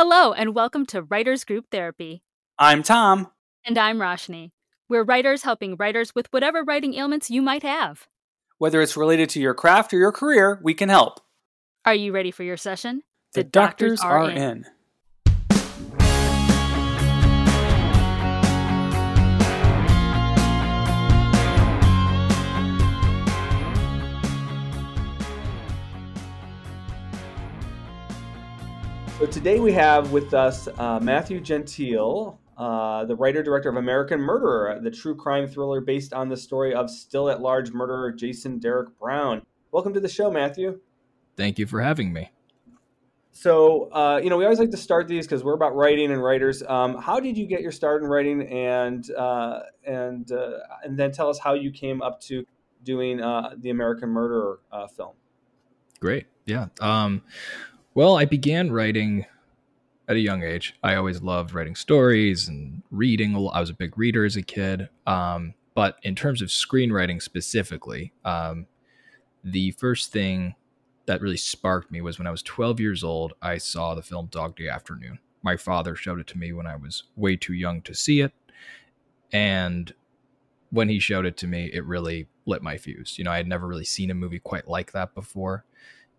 Hello, and welcome to Writers Group Therapy. I'm Tom. And I'm Roshni. We're writers helping writers with whatever writing ailments you might have. Whether it's related to your craft or your career, we can help. Are you ready for your session? The, the doctors, doctors, are, in. in. So today we have with us uh, Matthew Gentile, uh, the writer director of American Murderer, the true crime thriller based on the story of still at large murderer Jason Derek Brown. Welcome to the show, Matthew. Thank you for having me. So, uh, you know, we always like to start these because we're about writing and writers. Um, how did you get your start in writing, and uh, and uh, and then tell us how you came up to doing uh, the American Murderer film? Great, yeah. Um, well, I began writing at a young age. I always loved writing stories and reading. I was a big reader as a kid. Um, but in terms of screenwriting specifically, um, the first thing that really sparked me was when I was 12 years old, I saw the film Dog Day Afternoon. My father showed it to me when I was way too young to see it. And when he showed it to me, it really lit my fuse. You know, I had never really seen a movie quite like that before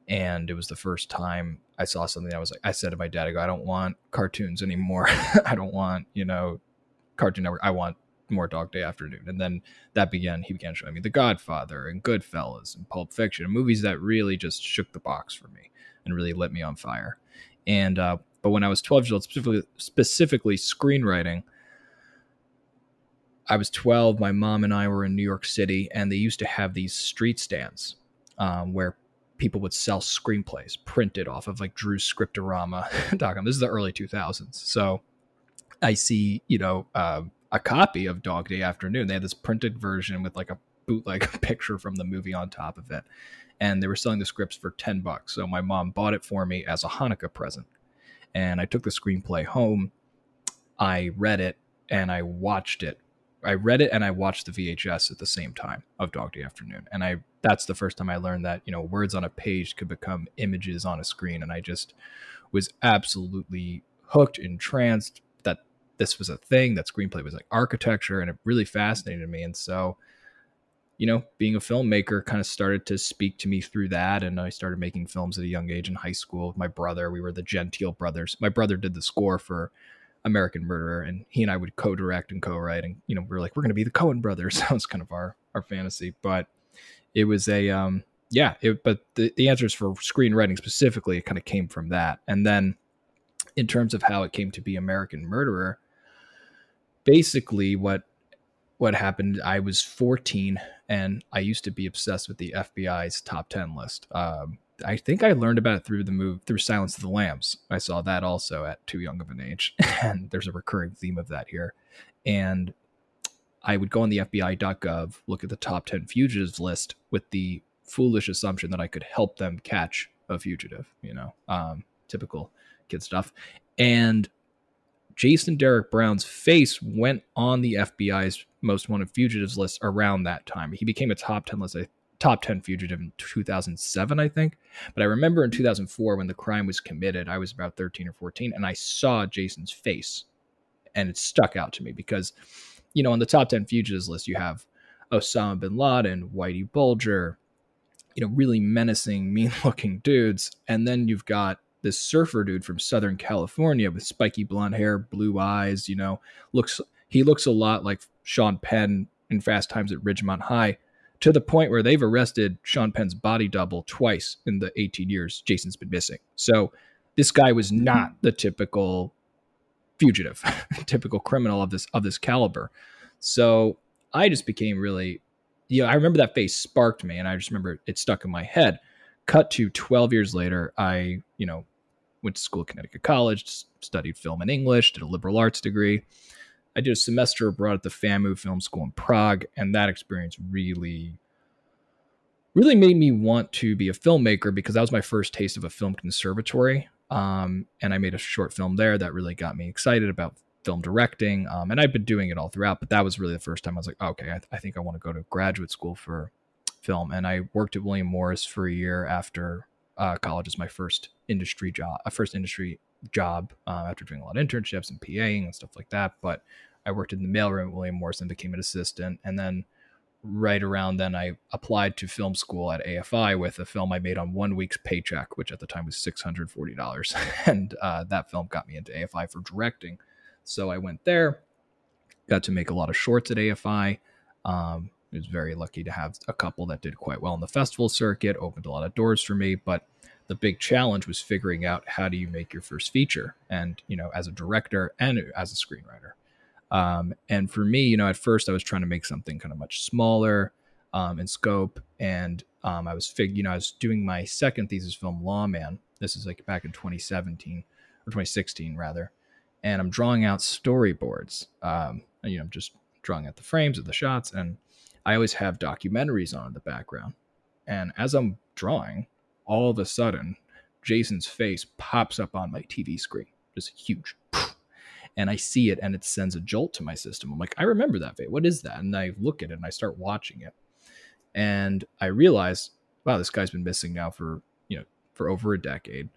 and it was the first time I saw something I was like I said to my dad I go I don't want cartoons anymore. I don't want you know Cartoon Network. I want more Dog Day Afternoon. And then that began he began showing me The Godfather and Goodfellas and Pulp Fiction and movies that really just shook the box for me and really lit me on fire. And uh, but when I was 12 years old specifically specifically screenwriting I was 12 my mom and I were in New York City and they used to have these street stands um, where people would sell screenplays printed off of like Drew's Scriptorama.com. This is the early 2000s. So I see, you know, uh, a copy of Dog Day Afternoon. They had this printed version with like a bootleg picture from the movie on top of it. And they were selling the scripts for 10 bucks. So my mom bought it for me as a Hanukkah present. And I took the screenplay home. I read it and I watched it I read it and I watched the VHS at the same time of Dog Day Afternoon, and I that's the first time I learned that you know words on a page could become images on a screen, and I just was absolutely hooked, entranced that this was a thing, that screenplay was like architecture, and it really fascinated me, and so you know, being a filmmaker kind of started to speak to me through that. And I started making films at a young age in high school with my brother. We were the Gentile brothers. My brother did the score for American Murderer, and he and I would co-direct and co-write, and you know we are like we're going to be the Coen brothers. that was kind of our our fantasy, but it was a um yeah. It, but the the answers for screenwriting specifically it kind of came from that, and then in terms of how it came to be American Murderer, basically what what happened i was 14 and i used to be obsessed with the fbi's top 10 list um, I think I learned about it through the move through Silence of the Lambs. I saw that also at too young of an age, and there's a recurring theme of that here. And I would go on the FBI.gov, look at the top ten fugitives list with the foolish assumption that I could help them catch a fugitive. You know, um, typical kid stuff. And Jason Derek Brown's face went on the FBI's most wanted fugitives list around that time. He became a top 10 list, I top 10 fugitive in 2007 i think but i remember in 2004 when the crime was committed i was about 13 or 14 and i saw jason's face and it stuck out to me because you know on the top 10 fugitives list you have osama bin laden whitey bulger you know really menacing mean looking dudes and then you've got this surfer dude from southern california with spiky blonde hair blue eyes you know looks he looks a lot like sean penn in fast times at ridgemont high to the point where they've arrested Sean Penn's body double twice in the 18 years Jason's been missing. So this guy was not the typical fugitive, typical criminal of this of this caliber. So I just became really, you know, I remember that face sparked me, and I just remember it stuck in my head. Cut to 12 years later, I, you know, went to school at Connecticut College, studied film and English, did a liberal arts degree. I did a semester abroad at the FAMU Film School in Prague, and that experience really, really made me want to be a filmmaker because that was my first taste of a film conservatory. Um, and I made a short film there that really got me excited about film directing. Um, and I've been doing it all throughout, but that was really the first time I was like, okay, I, th- I think I want to go to graduate school for film. And I worked at William Morris for a year after uh, college as my first industry job, a first industry job uh, after doing a lot of internships and PAing and stuff like that. But I worked in the mailroom at William Morris and became an assistant, and then right around then I applied to film school at AFI with a film I made on one week's paycheck, which at the time was six hundred forty dollars, and uh, that film got me into AFI for directing. So I went there, got to make a lot of shorts at AFI. Um, I was very lucky to have a couple that did quite well in the festival circuit, opened a lot of doors for me. But the big challenge was figuring out how do you make your first feature, and you know, as a director and as a screenwriter. Um, and for me, you know, at first I was trying to make something kind of much smaller um, in scope, and um, I was fig, you know, I was doing my second thesis film, Lawman. This is like back in 2017 or 2016 rather, and I'm drawing out storyboards. Um, and, you know, I'm just drawing out the frames of the shots, and I always have documentaries on in the background. And as I'm drawing, all of a sudden, Jason's face pops up on my TV screen, just huge. And I see it and it sends a jolt to my system. I'm like, I remember that face. What is that? And I look at it and I start watching it. And I realize, wow, this guy's been missing now for, you know, for over a decade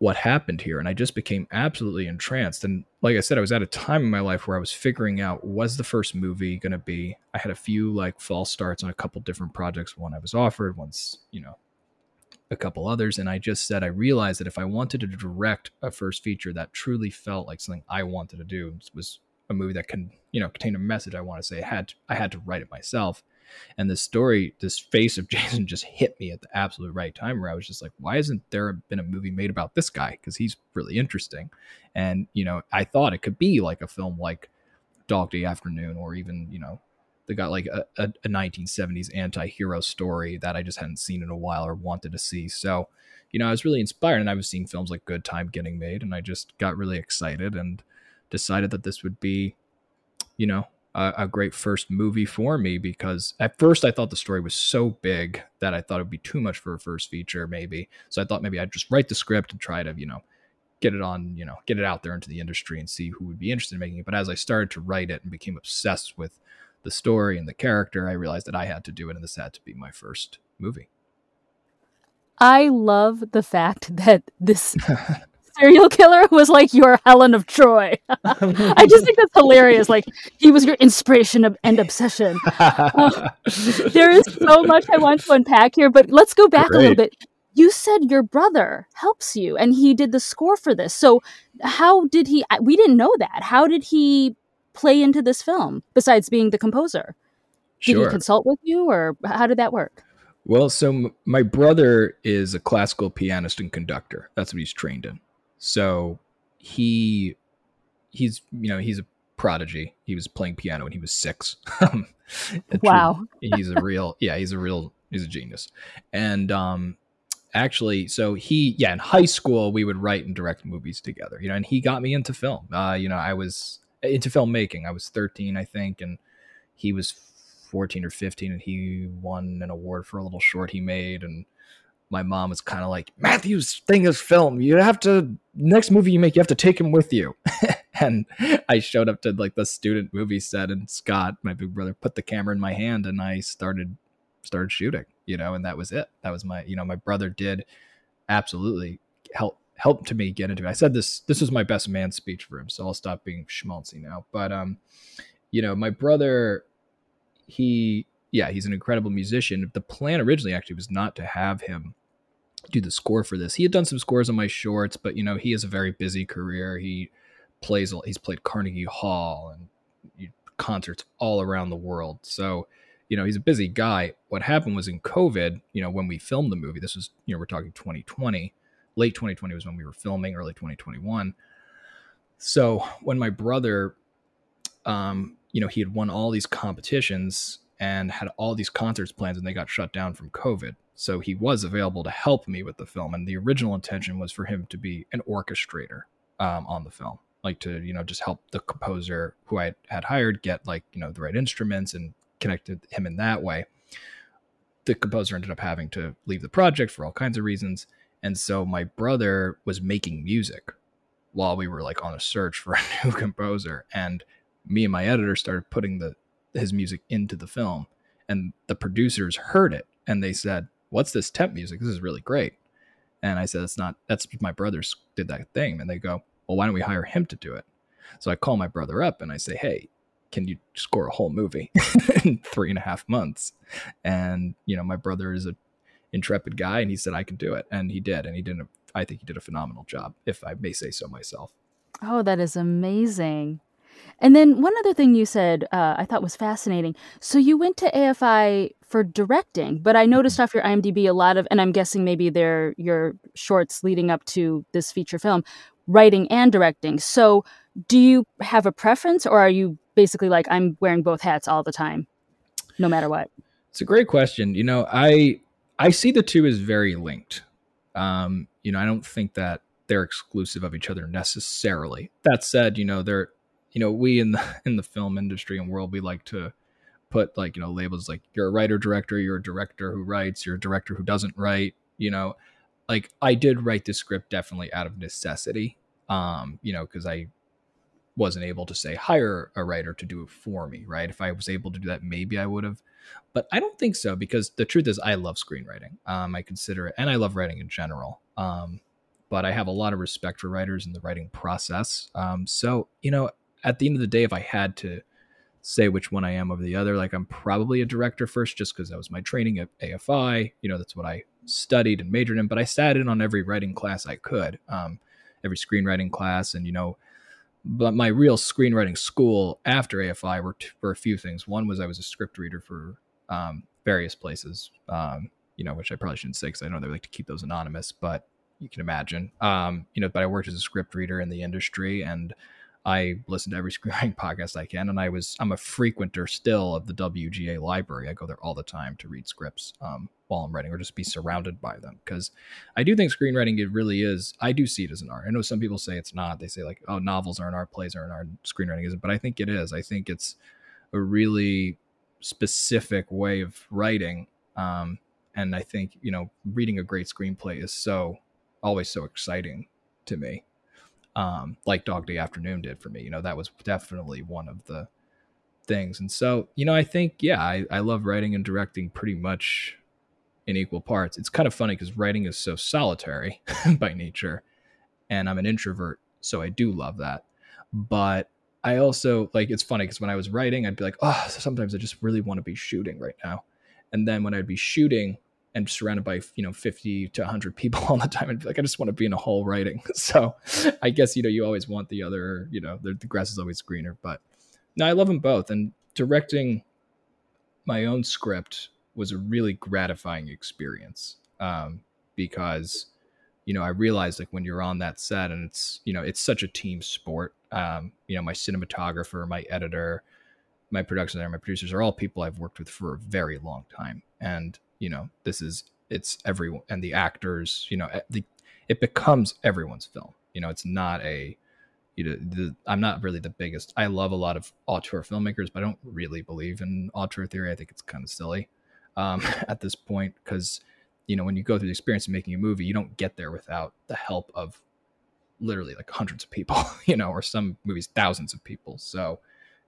what happened here and i just became absolutely entranced and like i said i was at a time in my life where i was figuring out was the first movie going to be i had a few like false starts on a couple different projects one i was offered once you know a couple others and i just said i realized that if i wanted to direct a first feature that truly felt like something i wanted to do was a movie that can you know contain a message i want to say i had to, i had to write it myself and this story, this face of Jason just hit me at the absolute right time where I was just like, why hasn't there been a movie made about this guy? Because he's really interesting. And, you know, I thought it could be like a film like Dog Day Afternoon or even, you know, they got like a, a, a 1970s anti-hero story that I just hadn't seen in a while or wanted to see. So, you know, I was really inspired and I was seeing films like Good Time getting made and I just got really excited and decided that this would be, you know, a, a, great first movie for me because at first I thought the story was so big that I thought it would be too much for a first feature, maybe. So I thought maybe I'd just write the script and try to, you know, get it on, you know, get it out there into the industry and see who would be interested in making it. But as I started to write it and became obsessed with the story and the character, I realized that I had to do it and this had to be my first movie. I love the fact that this serial killer was like your Helen of Troy. I just think that's hilarious. Like he was your inspiration and obsession. Uh, there is so much I want to unpack here, but let's go back Great. a little bit. You said your brother helps you, and he did the score for this. So how did he? We didn't know that. How did he play into this film besides being the composer? Did sure. he consult with you, or how did that work? Well, so m- my brother is a classical pianist and conductor. That's what he's trained in. So he he's you know he's a prodigy. He was playing piano when he was six. wow, he's a real yeah he's a real he's a genius. And um, actually, so he yeah in high school we would write and direct movies together. You know, and he got me into film. Uh, you know, I was into filmmaking. I was thirteen, I think, and he was 14 or 15 and he won an award for a little short he made and my mom was kind of like, Matthew's thing is film. You have to next movie you make, you have to take him with you. and I showed up to like the student movie set, and Scott, my big brother, put the camera in my hand, and I started started shooting. You know, and that was it. That was my, you know, my brother did absolutely help help to me get into it. I said this this was my best man speech for him, so I'll stop being schmaltzy now. But um, you know, my brother, he yeah, he's an incredible musician. The plan originally actually was not to have him do the score for this. He had done some scores on my shorts, but you know, he has a very busy career. He plays he's played Carnegie Hall and concerts all around the world. So, you know, he's a busy guy. What happened was in COVID, you know, when we filmed the movie, this was, you know, we're talking 2020, late 2020 was when we were filming, early 2021. So, when my brother um, you know, he had won all these competitions and had all these concerts plans and they got shut down from COVID. So he was available to help me with the film. And the original intention was for him to be an orchestrator um, on the film, like to, you know, just help the composer who I had hired get like, you know, the right instruments and connected him in that way. The composer ended up having to leave the project for all kinds of reasons. And so my brother was making music while we were like on a search for a new composer. And me and my editor started putting the his music into the film. And the producers heard it and they said, What's this temp music? This is really great. And I said, that's not, that's my brothers did that thing. And they go, well, why don't we hire him to do it? So I call my brother up and I say, hey, can you score a whole movie in three and a half months? And, you know, my brother is a intrepid guy and he said, I can do it. And he did. And he did, a, I think he did a phenomenal job, if I may say so myself. Oh, that is amazing. And then one other thing you said uh, I thought was fascinating. So you went to AFI for directing, but I noticed mm-hmm. off your IMDb a lot of, and I'm guessing maybe they're your shorts leading up to this feature film, writing and directing. So do you have a preference, or are you basically like I'm wearing both hats all the time, no matter what? It's a great question. You know, I I see the two as very linked. Um, you know, I don't think that they're exclusive of each other necessarily. That said, you know, they're you know, we in the in the film industry and world, we like to put like, you know, labels like you're a writer director, you're a director who writes, you're a director who doesn't write, you know. Like I did write the script definitely out of necessity. Um, you know, because I wasn't able to say hire a writer to do it for me, right? If I was able to do that, maybe I would have. But I don't think so because the truth is I love screenwriting. Um, I consider it and I love writing in general. Um, but I have a lot of respect for writers and the writing process. Um, so, you know, at the end of the day, if I had to say which one I am over the other, like I'm probably a director first, just because that was my training at AFI. You know, that's what I studied and majored in. But I sat in on every writing class I could, um, every screenwriting class, and you know, but my real screenwriting school after AFI were, t- were a few things. One was I was a script reader for um, various places, um, you know, which I probably shouldn't say because I know they like to keep those anonymous, but you can imagine, um, you know. But I worked as a script reader in the industry and I listen to every screenwriting podcast I can, and I was I'm a frequenter still of the WGA library. I go there all the time to read scripts um, while I'm writing, or just be surrounded by them because I do think screenwriting it really is. I do see it as an art. I know some people say it's not. They say like, oh, novels are an art, plays are an art, screenwriting isn't. But I think it is. I think it's a really specific way of writing, um, and I think you know reading a great screenplay is so always so exciting to me um, like Dog Day Afternoon did for me. You know, that was definitely one of the things. And so, you know, I think, yeah, I, I love writing and directing pretty much in equal parts. It's kind of funny because writing is so solitary by nature, and I'm an introvert, so I do love that. But I also like it's funny because when I was writing, I'd be like, oh, sometimes I just really want to be shooting right now. And then when I'd be shooting, and surrounded by you know 50 to 100 people all the time and like i just want to be in a hole writing. So i guess you know you always want the other you know the, the grass is always greener but no i love them both and directing my own script was a really gratifying experience um, because you know i realized like when you're on that set and it's you know it's such a team sport um, you know my cinematographer my editor my production designer my producers are all people i've worked with for a very long time and you know this is it's everyone and the actors you know the, it becomes everyone's film. You know it's not a you know the, i'm not really the biggest i love a lot of auteur filmmakers but i don't really believe in auteur theory. I think it's kind of silly um, at this point because you know when you go through the experience of making a movie you don't get there without the help of literally like hundreds of people you know or some movies thousands of people. So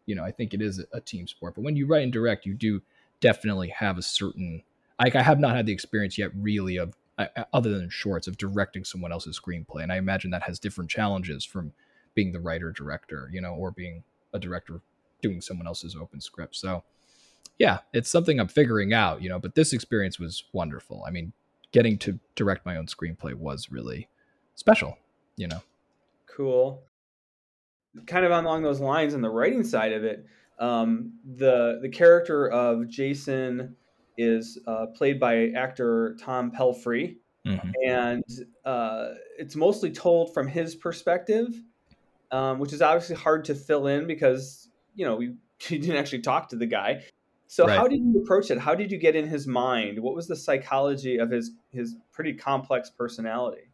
you know i think it is a team sport but when you write and direct you do definitely have a certain like I have not had the experience yet, really, of uh, uh, other than shorts of directing someone else's screenplay, and I imagine that has different challenges from being the writer director, you know, or being a director doing someone else's open script. So, yeah, it's something I'm figuring out, you know. But this experience was wonderful. I mean, getting to direct my own screenplay was really special, you know. Cool. Kind of along those lines, on the writing side of it, um, the the character of Jason is uh, played by actor Tom Pelphrey, mm-hmm. and uh, it's mostly told from his perspective, um, which is obviously hard to fill in because you know we, didn't actually talk to the guy. So right. how did you approach it? How did you get in his mind? What was the psychology of his his pretty complex personality?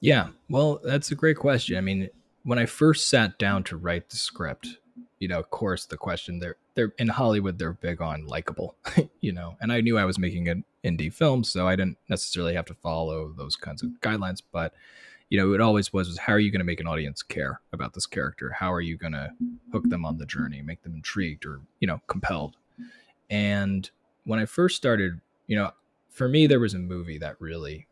Yeah, well, that's a great question. I mean, when I first sat down to write the script, you know, of course, the question they're they're in Hollywood, they're big on likable, you know, and I knew I was making an indie film, so I didn't necessarily have to follow those kinds of guidelines. But you know, it always was, was how are you going to make an audience care about this character? How are you going to hook them on the journey, make them intrigued or you know compelled? And when I first started, you know, for me, there was a movie that really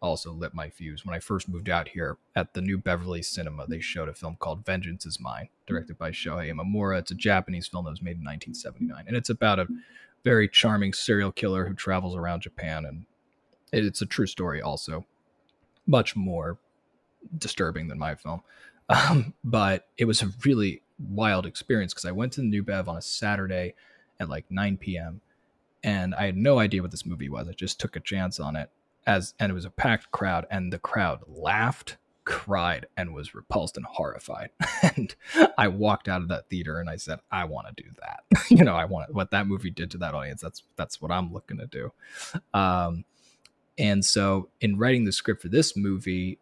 also lit my fuse. When I first moved out here at the New Beverly Cinema, they showed a film called Vengeance is Mine, directed by Shohei Imamura. It's a Japanese film that was made in 1979, and it's about a very charming serial killer who travels around Japan, and it's a true story. Also, much more disturbing than my film, um, but it was a really wild experience because I went to the New Bev on a Saturday at like 9 p.m. and I had no idea what this movie was. I just took a chance on it as and it was a packed crowd and the crowd laughed, cried and was repulsed and horrified. and I walked out of that theater and I said, I want to do that. you know, I want what that movie did to that audience. That's that's what I'm looking to do. Um and so in writing the script for this movie,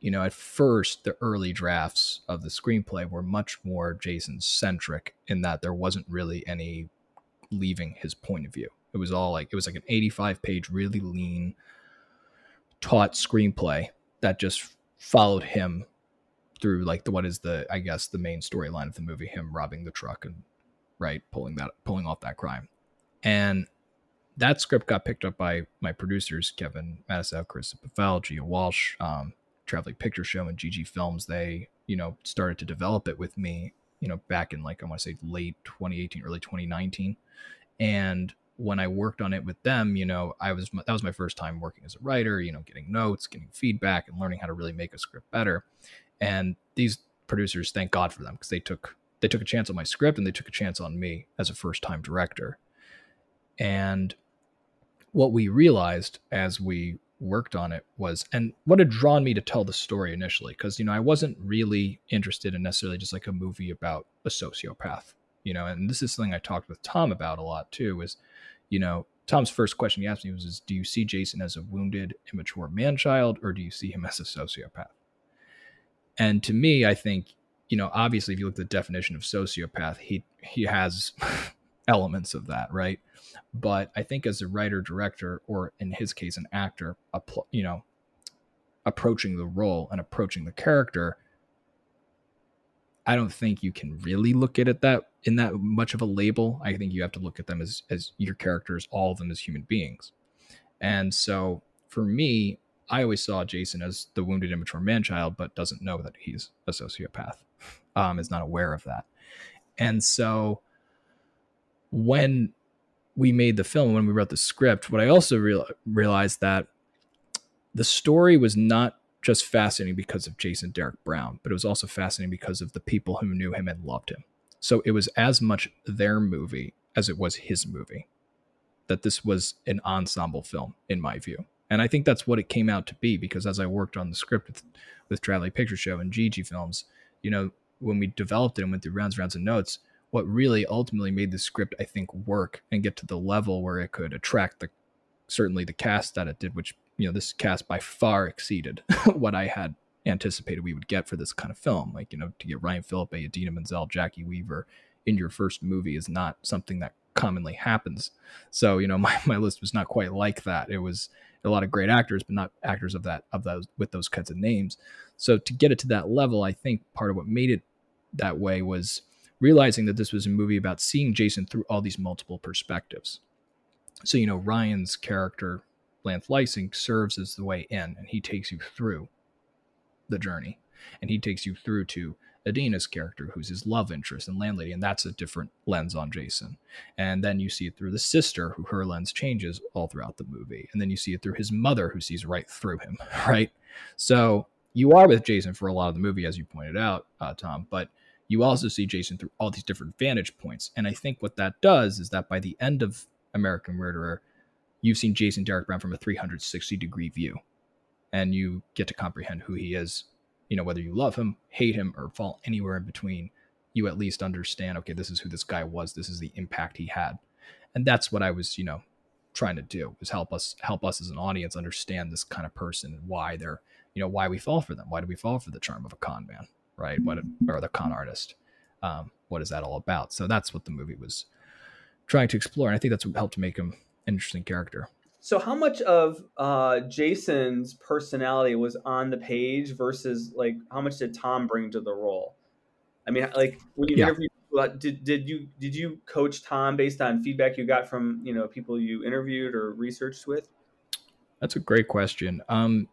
you know, at first, the early drafts of the screenplay were much more Jason centric in that there wasn't really any leaving his point of view. It was all like, it was like an 85 page, really lean, taut screenplay that just followed him through like the, what is the, I guess, the main storyline of the movie, him robbing the truck and, right, pulling that, pulling off that crime. And that script got picked up by my producers, Kevin Matusow, Chris Pavel, Gia Walsh, um, Traveling Picture Show and GG Films, they, you know, started to develop it with me, you know, back in like, I want to say late 2018, early 2019. And when I worked on it with them, you know, I was, that was my first time working as a writer, you know, getting notes, getting feedback and learning how to really make a script better. And these producers, thank God for them because they took, they took a chance on my script and they took a chance on me as a first time director. And what we realized as we worked on it was and what had drawn me to tell the story initially because you know i wasn't really interested in necessarily just like a movie about a sociopath you know and this is something i talked with tom about a lot too was you know tom's first question he asked me was is, do you see jason as a wounded immature man-child or do you see him as a sociopath? And to me i think you know obviously if you look at the definition of sociopath he he has elements of that right? But I think as a writer director, or in his case, an actor, you know, approaching the role and approaching the character, I don't think you can really look at it that in that much of a label. I think you have to look at them as as your characters, all of them as human beings. And so for me, I always saw Jason as the wounded immature man child, but doesn't know that he's a sociopath. Um, is not aware of that. And so when we made the film, when we wrote the script, what I also real, realized that the story was not just fascinating because of Jason Derek Brown, but it was also fascinating because of the people who knew him and loved him. So it was as much their movie as it was his movie. That this was an ensemble film, in my view. And I think that's what it came out to be because as I worked on the script with, with Traveling Picture Show and Gigi Films, you know, when we developed it and went through rounds, rounds of notes, what really ultimately made the script, I think, work and get to the level where it could attract the certainly the cast that it did, which you know this cast by far exceeded what I had anticipated we would get for this kind of film. Like you know to get Ryan Phillippe, Idina Menzel, Jacki Weaver in your first movie is not something that commonly happens. So you know my my list was not quite like that. It was a lot of great actors, but not actors of that of those with those kinds of names. So to get it to that level, I think part of what made it that way was realizing that this was a movie about seeing Jason through all these multiple perspectives. So, you know, Ryan's character, Lance Leising, serves as the way in, and he takes you through the journey. And he takes you through to Idina's character, who's his love interest and landlady, and that's a different lens on Jason. And then you see it through the sister, who her lens changes all throughout the movie. And then you see it through his mother, who sees right through him, right? So you are with Jason for a lot of the movie, as you pointed out, uh, Tom, but you also see Jason through all these different vantage points. And I think what that does is that by the end of American Murderer, you've seen Jason Derek Brown from a 360 degree view. And you get to comprehend who he is. You know, whether you love him, hate him, or fall anywhere in between, you at least understand, okay, this is who this guy was, this is the impact he had. And that's what I was, you know, trying to do is help us help us as an audience understand this kind of person and why they're, you know, why we fall for them. Why do we fall for the charm of a con man? right? What or the con artist? Um, what is that all about? So that's what the movie was trying to explore, and I think that's what helped make him interesting character. So, how much of uh, Jason's personality was on the page versus like how much did Tom bring to the role? I mean, like when you yeah. interviewed, did did you did you coach Tom based on feedback you got from you know people you interviewed or researched with? That's a great question. Um,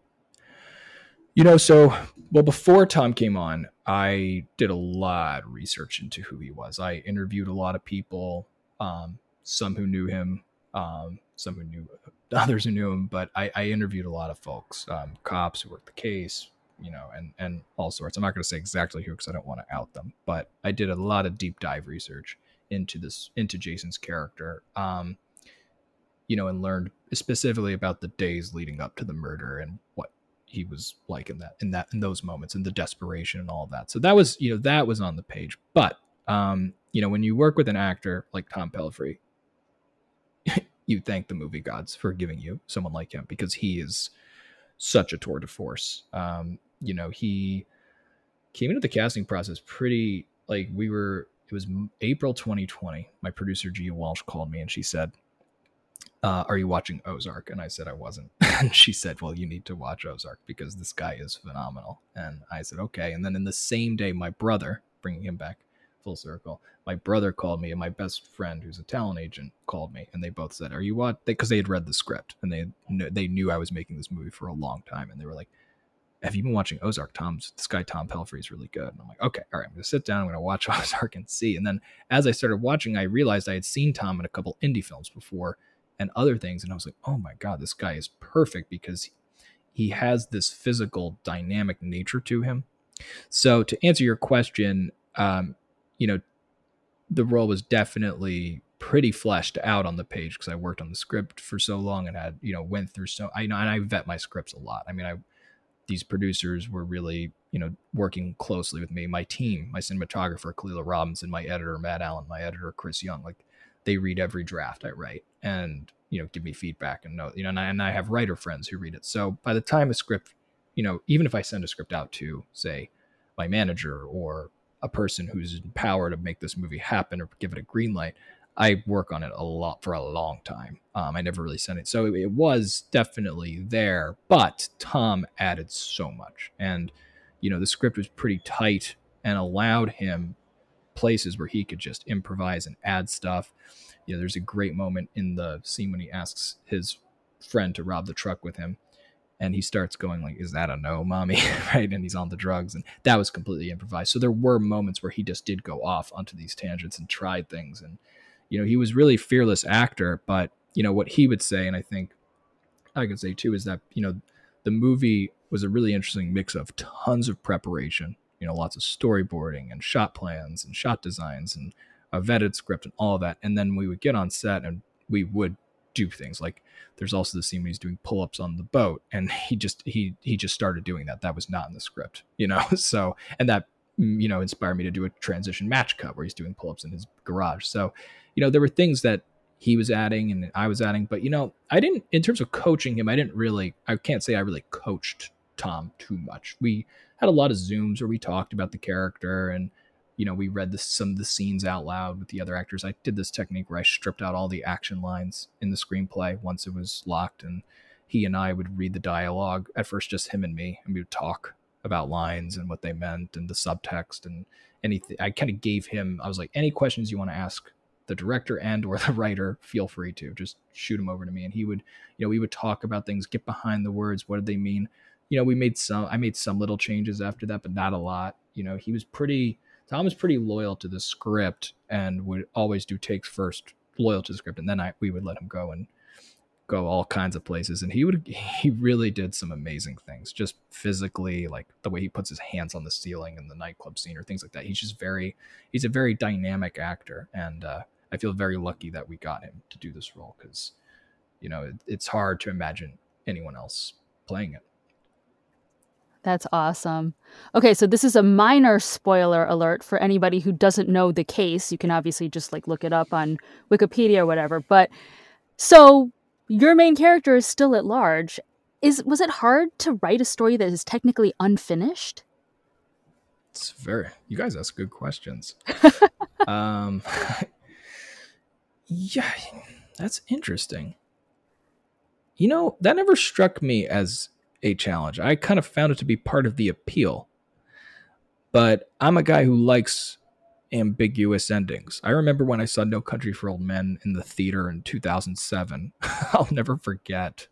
you know, so well before Tom came on, I did a lot of research into who he was. I interviewed a lot of people, um, some who knew him, um, some who knew others who knew him, but I, I interviewed a lot of folks, um, cops who worked the case, you know, and and all sorts. I'm not going to say exactly who because I don't want to out them, but I did a lot of deep dive research into this into Jason's character. Um, you know, and learned specifically about the days leading up to the murder and what he was like in that in that in those moments and the desperation and all that. So that was you know that was on the page. But um, you know, when you work with an actor like Tom Pelphrey, you thank the movie gods for giving you someone like him because he is such a tour de force. Um, you know, he came into the casting process pretty like we were. It was April 2020. My producer Gia Walsh called me and she said, uh, "Are you watching Ozark?" And I said I wasn't. and she said, "Well, you need to watch Ozark because this guy is phenomenal." And I said, "Okay." And then in the same day, my brother, bringing him back full circle, my brother called me, and my best friend, who's a talent agent, called me, and they both said, "Are you what?" Because they, they, had read the script and they they knew I was making this movie for a long time, and they were like, "Have you been watching Ozark? Tom's this guy Tom Pelphrey is really good." And I'm like, "Okay, all right, I'm gonna sit down. I'm gonna watch Ozark and see." And then as I started watching, I realized I had seen Tom in a couple indie films before and other things, and I was like, "Oh my god, this guy is perfect because." He has this physical dynamic nature to him. So to answer your question, um, you know, the role was definitely pretty fleshed out on the page because I worked on the script for so long and had you know went through so I know and I vet my scripts a lot. I mean, I these producers were really you know working closely with me. My team, my cinematographer Kalila Robinson, my editor Matt Allen, my editor Chris Young, like they read every draft I write and you know give me feedback and know you know and I, and I have writer friends who read it. So by the time a script, you know, even if I send a script out to say my manager or a person who's in power to make this movie happen or give it a green light. I work on it a lot for a long time. Um, I never really sent it, so it, it, was definitely there. But Tom added so much, and you know the script was pretty tight and allowed him places where he could just improvise and add stuff. You know, there's a great moment in the scene when he asks his friend to rob the truck with him, and he starts going like is that a no mommy? Right? And he's on the drugs and that was completely improvised. So there were moments where he just did go off onto these tangents and tried things and you know he was really fearless actor but you know what he would say and i think i could say too is that you know the movie was a really interesting mix of tons of preparation you know lots of storyboarding and shot plans and shot designs and a vetted script and all that and then we would get on set and we would do things. Like there's also the scene when he's doing pull-ups on the boat and he just he he just started doing that. That was not in the script you know? So and that mm, you know inspired me to do a transition match cut where he's doing pull-ups in his garage. So you know there were things that he was adding and I was adding but you know I didn't in terms of coaching him I didn't really I can't say I really coached Tom too much. We had a lot of zooms where we talked about the character and you know, we read some of the scenes out loud with the other actors. I did this technique where I stripped out all the action lines in the screenplay once it was locked, and he and I would read the dialogue at first, just him and me, and we would talk about lines and what they meant and the subtext and anything. I kind of gave him. I was like, any questions you want to ask the director and or the writer, feel free to just shoot them over to me, and he would, you know, we would talk about things, get behind the words, what did they mean. You know, we made some. I made some little changes after that, but not a lot. You know, he was pretty Tom is pretty loyal to the script and would always do takes first, loyal to the script, and then I we would let him go and go all kinds of places. And he would he really did some amazing things, just physically, like the way he puts his hands on the ceiling in the nightclub scene or things like that. He's just very he's a very dynamic actor, and uh, I feel very lucky that we got him to do this role because you know it, it's hard to imagine anyone else playing it. That's awesome. Okay, so this is a minor spoiler alert for anybody who doesn't know the case. You can obviously just like look it up on Wikipedia or whatever. But so your main character is still at large. Is was it hard to write a story that is technically unfinished? It's very you guys ask good questions. um yeah, that's interesting. You know, that never struck me as a challenge. I kind of found it to be part of the appeal. But I'm a guy who likes ambiguous endings. I remember when I saw No Country for Old Men in the theater in 2007. I'll never forget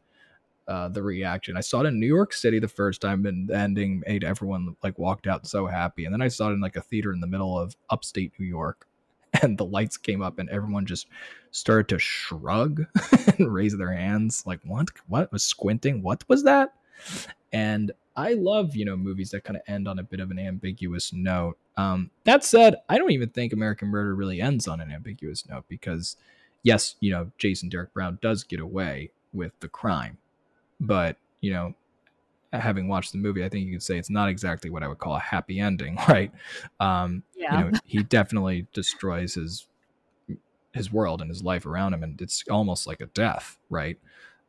uh, the reaction. I saw it in New York City the first time, and the ending made everyone like walked out so happy. And then I saw it in like a theater in the middle of upstate New York, and the lights came up, and everyone just started to shrug and raise their hands, like what? What was squinting? What was that? And I love you know movies that kind of end on a bit of an ambiguous note. Um, that said, I don't even think American Murder really ends on an ambiguous note because yes, you know Jason Derek Brown does get away with the crime but you know having watched the movie i think you could say it's not exactly what i would call a happy ending right um yeah. you know he definitely destroys his his world and his life around him and it's almost like a death right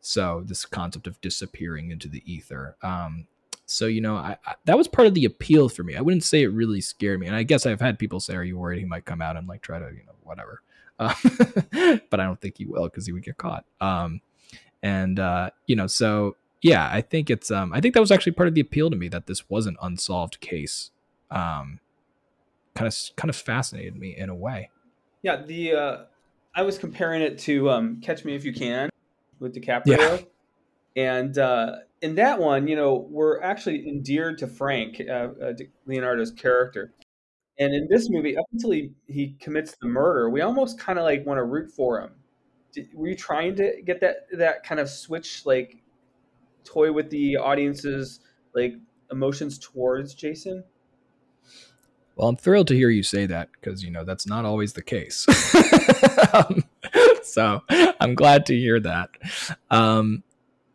so this concept of disappearing into the ether um so you know I, I, that was part of the appeal for me i wouldn't say it really scared me and i guess i've had people say are you worried he might come out and like try to you know whatever uh, but i don't think he will because he would get caught um and uh, you know, so yeah, I think it's um, I think that was actually part of the appeal to me that this was an unsolved case. Um, kind of kind of fascinated me in a way. Yeah, the uh, I was comparing it to um, Catch Me If You Can with DiCaprio, yeah. and uh, in that one, you know, we're actually endeared to Frank, uh, uh, Leonardo's character. And in this movie, up until he, he commits the murder, we almost kind of like want to root for him did, were you trying to get that that kind of switch like toy with the audience's like emotions towards Jason? Well, I'm thrilled to hear you say that because you know that's not always the case. um, so I'm glad to hear that. Um,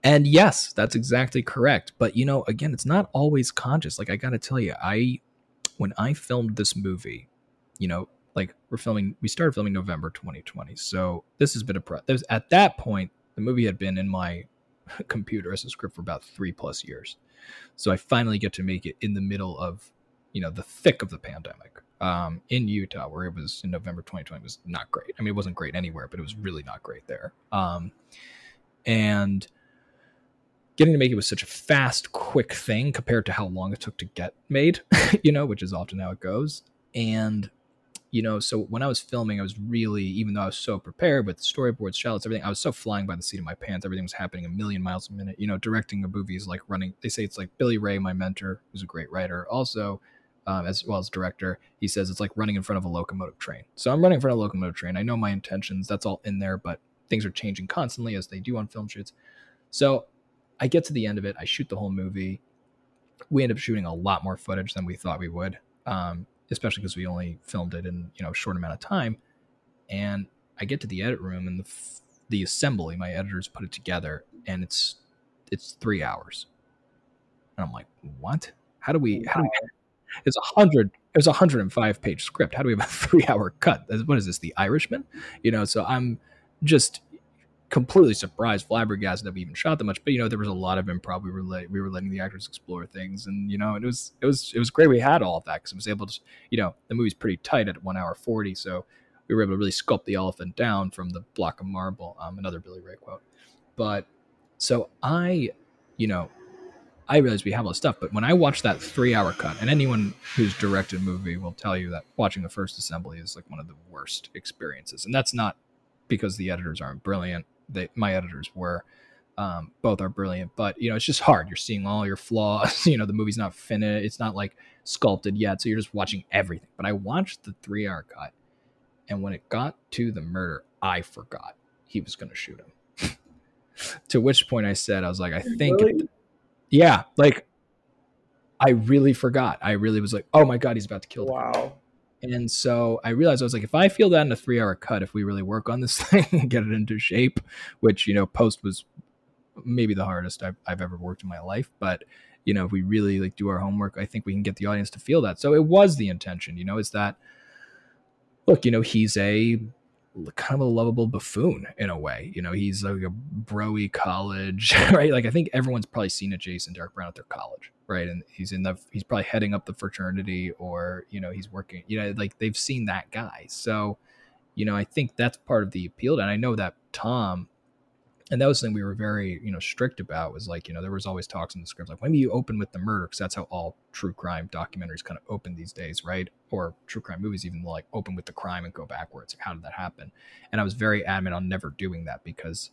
and yes, that's exactly correct. But you know, again, it's not always conscious. Like I got to tell you, I when I filmed this movie, you know, like we're filming we started filming november 2020 so this has been a pro was, at that point the movie had been in my computer as a script for about three plus years so i finally get to make it in the middle of you know the thick of the pandemic um, in utah where it was in november 2020 was not great i mean it wasn't great anywhere but it was really not great there um, and getting to make it was such a fast quick thing compared to how long it took to get made you know which is often how it goes and you know, so when I was filming, I was really, even though I was so prepared with the storyboards, shots, everything, I was so flying by the seat of my pants. Everything was happening a million miles a minute. You know, directing a movie is like running. They say it's like Billy Ray, my mentor, who's a great writer, also um, as well as director. He says it's like running in front of a locomotive train. So I'm running in front of a locomotive train. I know my intentions. That's all in there, but things are changing constantly as they do on film shoots. So I get to the end of it. I shoot the whole movie. We end up shooting a lot more footage than we thought we would. Um, especially because we only filmed it in you know a short amount of time. And I get to the edit room and the the assembly, my editors put it together, and it's it's three hours. And I'm like, what? How do we? How do we? It's a hundred. It was a hundred and five page script. How do we have a three hour cut? What is this? The Irishman? You know. So I'm just completely surprised, flabbergasted that we even shot that much. But you know, there was a lot of improv. We were we were letting the actors explore things, and you know, it was it was it was great. We had all of that because I was able to, you know, the movie's pretty tight at one hour forty, so we were able to really sculpt the elephant down from the block of marble. Um, another Billy Ray quote. But so I, you know, I realize we have all this stuff, but when I watched that three hour cut, and anyone who's directed a movie will tell you that watching the first assembly is like one of the worst experiences. And that's not because the editors aren't brilliant they my editors were. Um, both are brilliant, but you know it's just hard. You're seeing all your flaws. you know the movie's not finished. It's not like sculpted yet, so you're just watching everything. But I watched the three hour cut, and when it got to the murder, I forgot he was going to shoot him. to which point I said, I was like, I think, really? Yeah, like I really forgot. I really was like, oh my god, he's about to kill. Wow. And so I realized I was like, if I feel that in a three hour cut, if we really work on this thing and get it into shape, which, you know, post was maybe the hardest I've, I've ever worked in my life. But, you know, if we really like do our homework, I think we can get the audience to feel that. So it was the intention, you know, is that, look, you know, he's a kind of a lovable buffoon in a way. You know, he's like a broy college, right? Like I think everyone's probably seen a Jason Derek Brown at their college right? And he's in the he's probably heading up the fraternity or you know he's working. You know, like they've seen that guy. So, you know, I think that's part of the appeal. And I know that Tom, and that was something we were very you know strict about was like you know there was always talks in the scripts like when do you open with the murder because that's how all true crime documentaries kind of open these days, right? Or true crime movies even like open with the crime and go backwards. Like how did that happen? And I was very adamant on never doing that because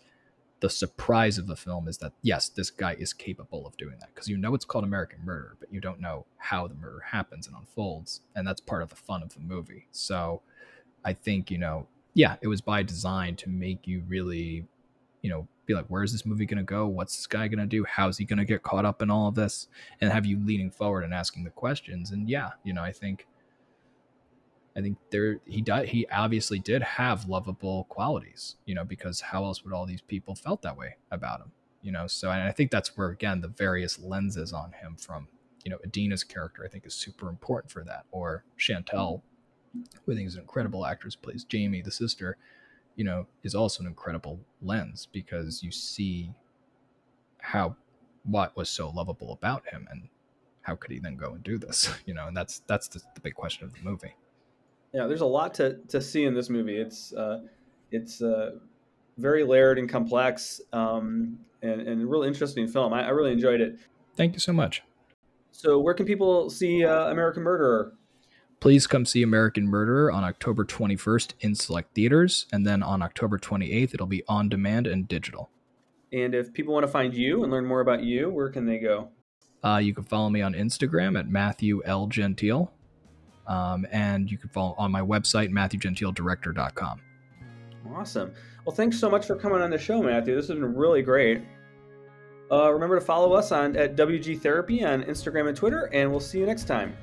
the surprise of the film is that yes, this guy is capable of doing that because you know it's called American Murder, but you don't know how the murder happens and unfolds, and that's part of the fun of the movie. So, I think you know, yeah, it was by design to make you really, you know, be like, where is this movie going to go? What's this guy going to do? How's he going to get caught up in all of this? And have you leaning forward and asking the questions. And yeah, you know, I think I think there he died. He obviously did have lovable qualities, you know, because how else would all these people felt that way about him, you know? So, and I think that's where again the various lenses on him from, you know, Idina's character I think is super important for that, or Shantel, who I think is an incredible actress, plays Jamie, the sister, you know, is also an incredible lens because you see how what was so lovable about him and how could he then go and do this, you know? And that's that's the, the big question of the movie yeah, there's a lot to, to see in this movie. It's uh, it's uh, very layered and complex, um, and, and a real interesting film. I, I, really enjoyed it. Thank you so much. So, where can people see uh, American Murderer? Please come see American Murderer on October 21st in select theaters, and then on October 28th, it'll be on demand and digital. And if people want to find you and learn more about you, where can they go? Uh, you can follow me on Instagram at Matthew L. Gentile. Um, and you can follow on my website, MatthewGentileDirector.com. Awesome. Well, thanks so much for coming on the show, Matthew. This has been really great. Uh, remember to follow us on at WG Therapy on Instagram and Twitter, and we'll see you next time.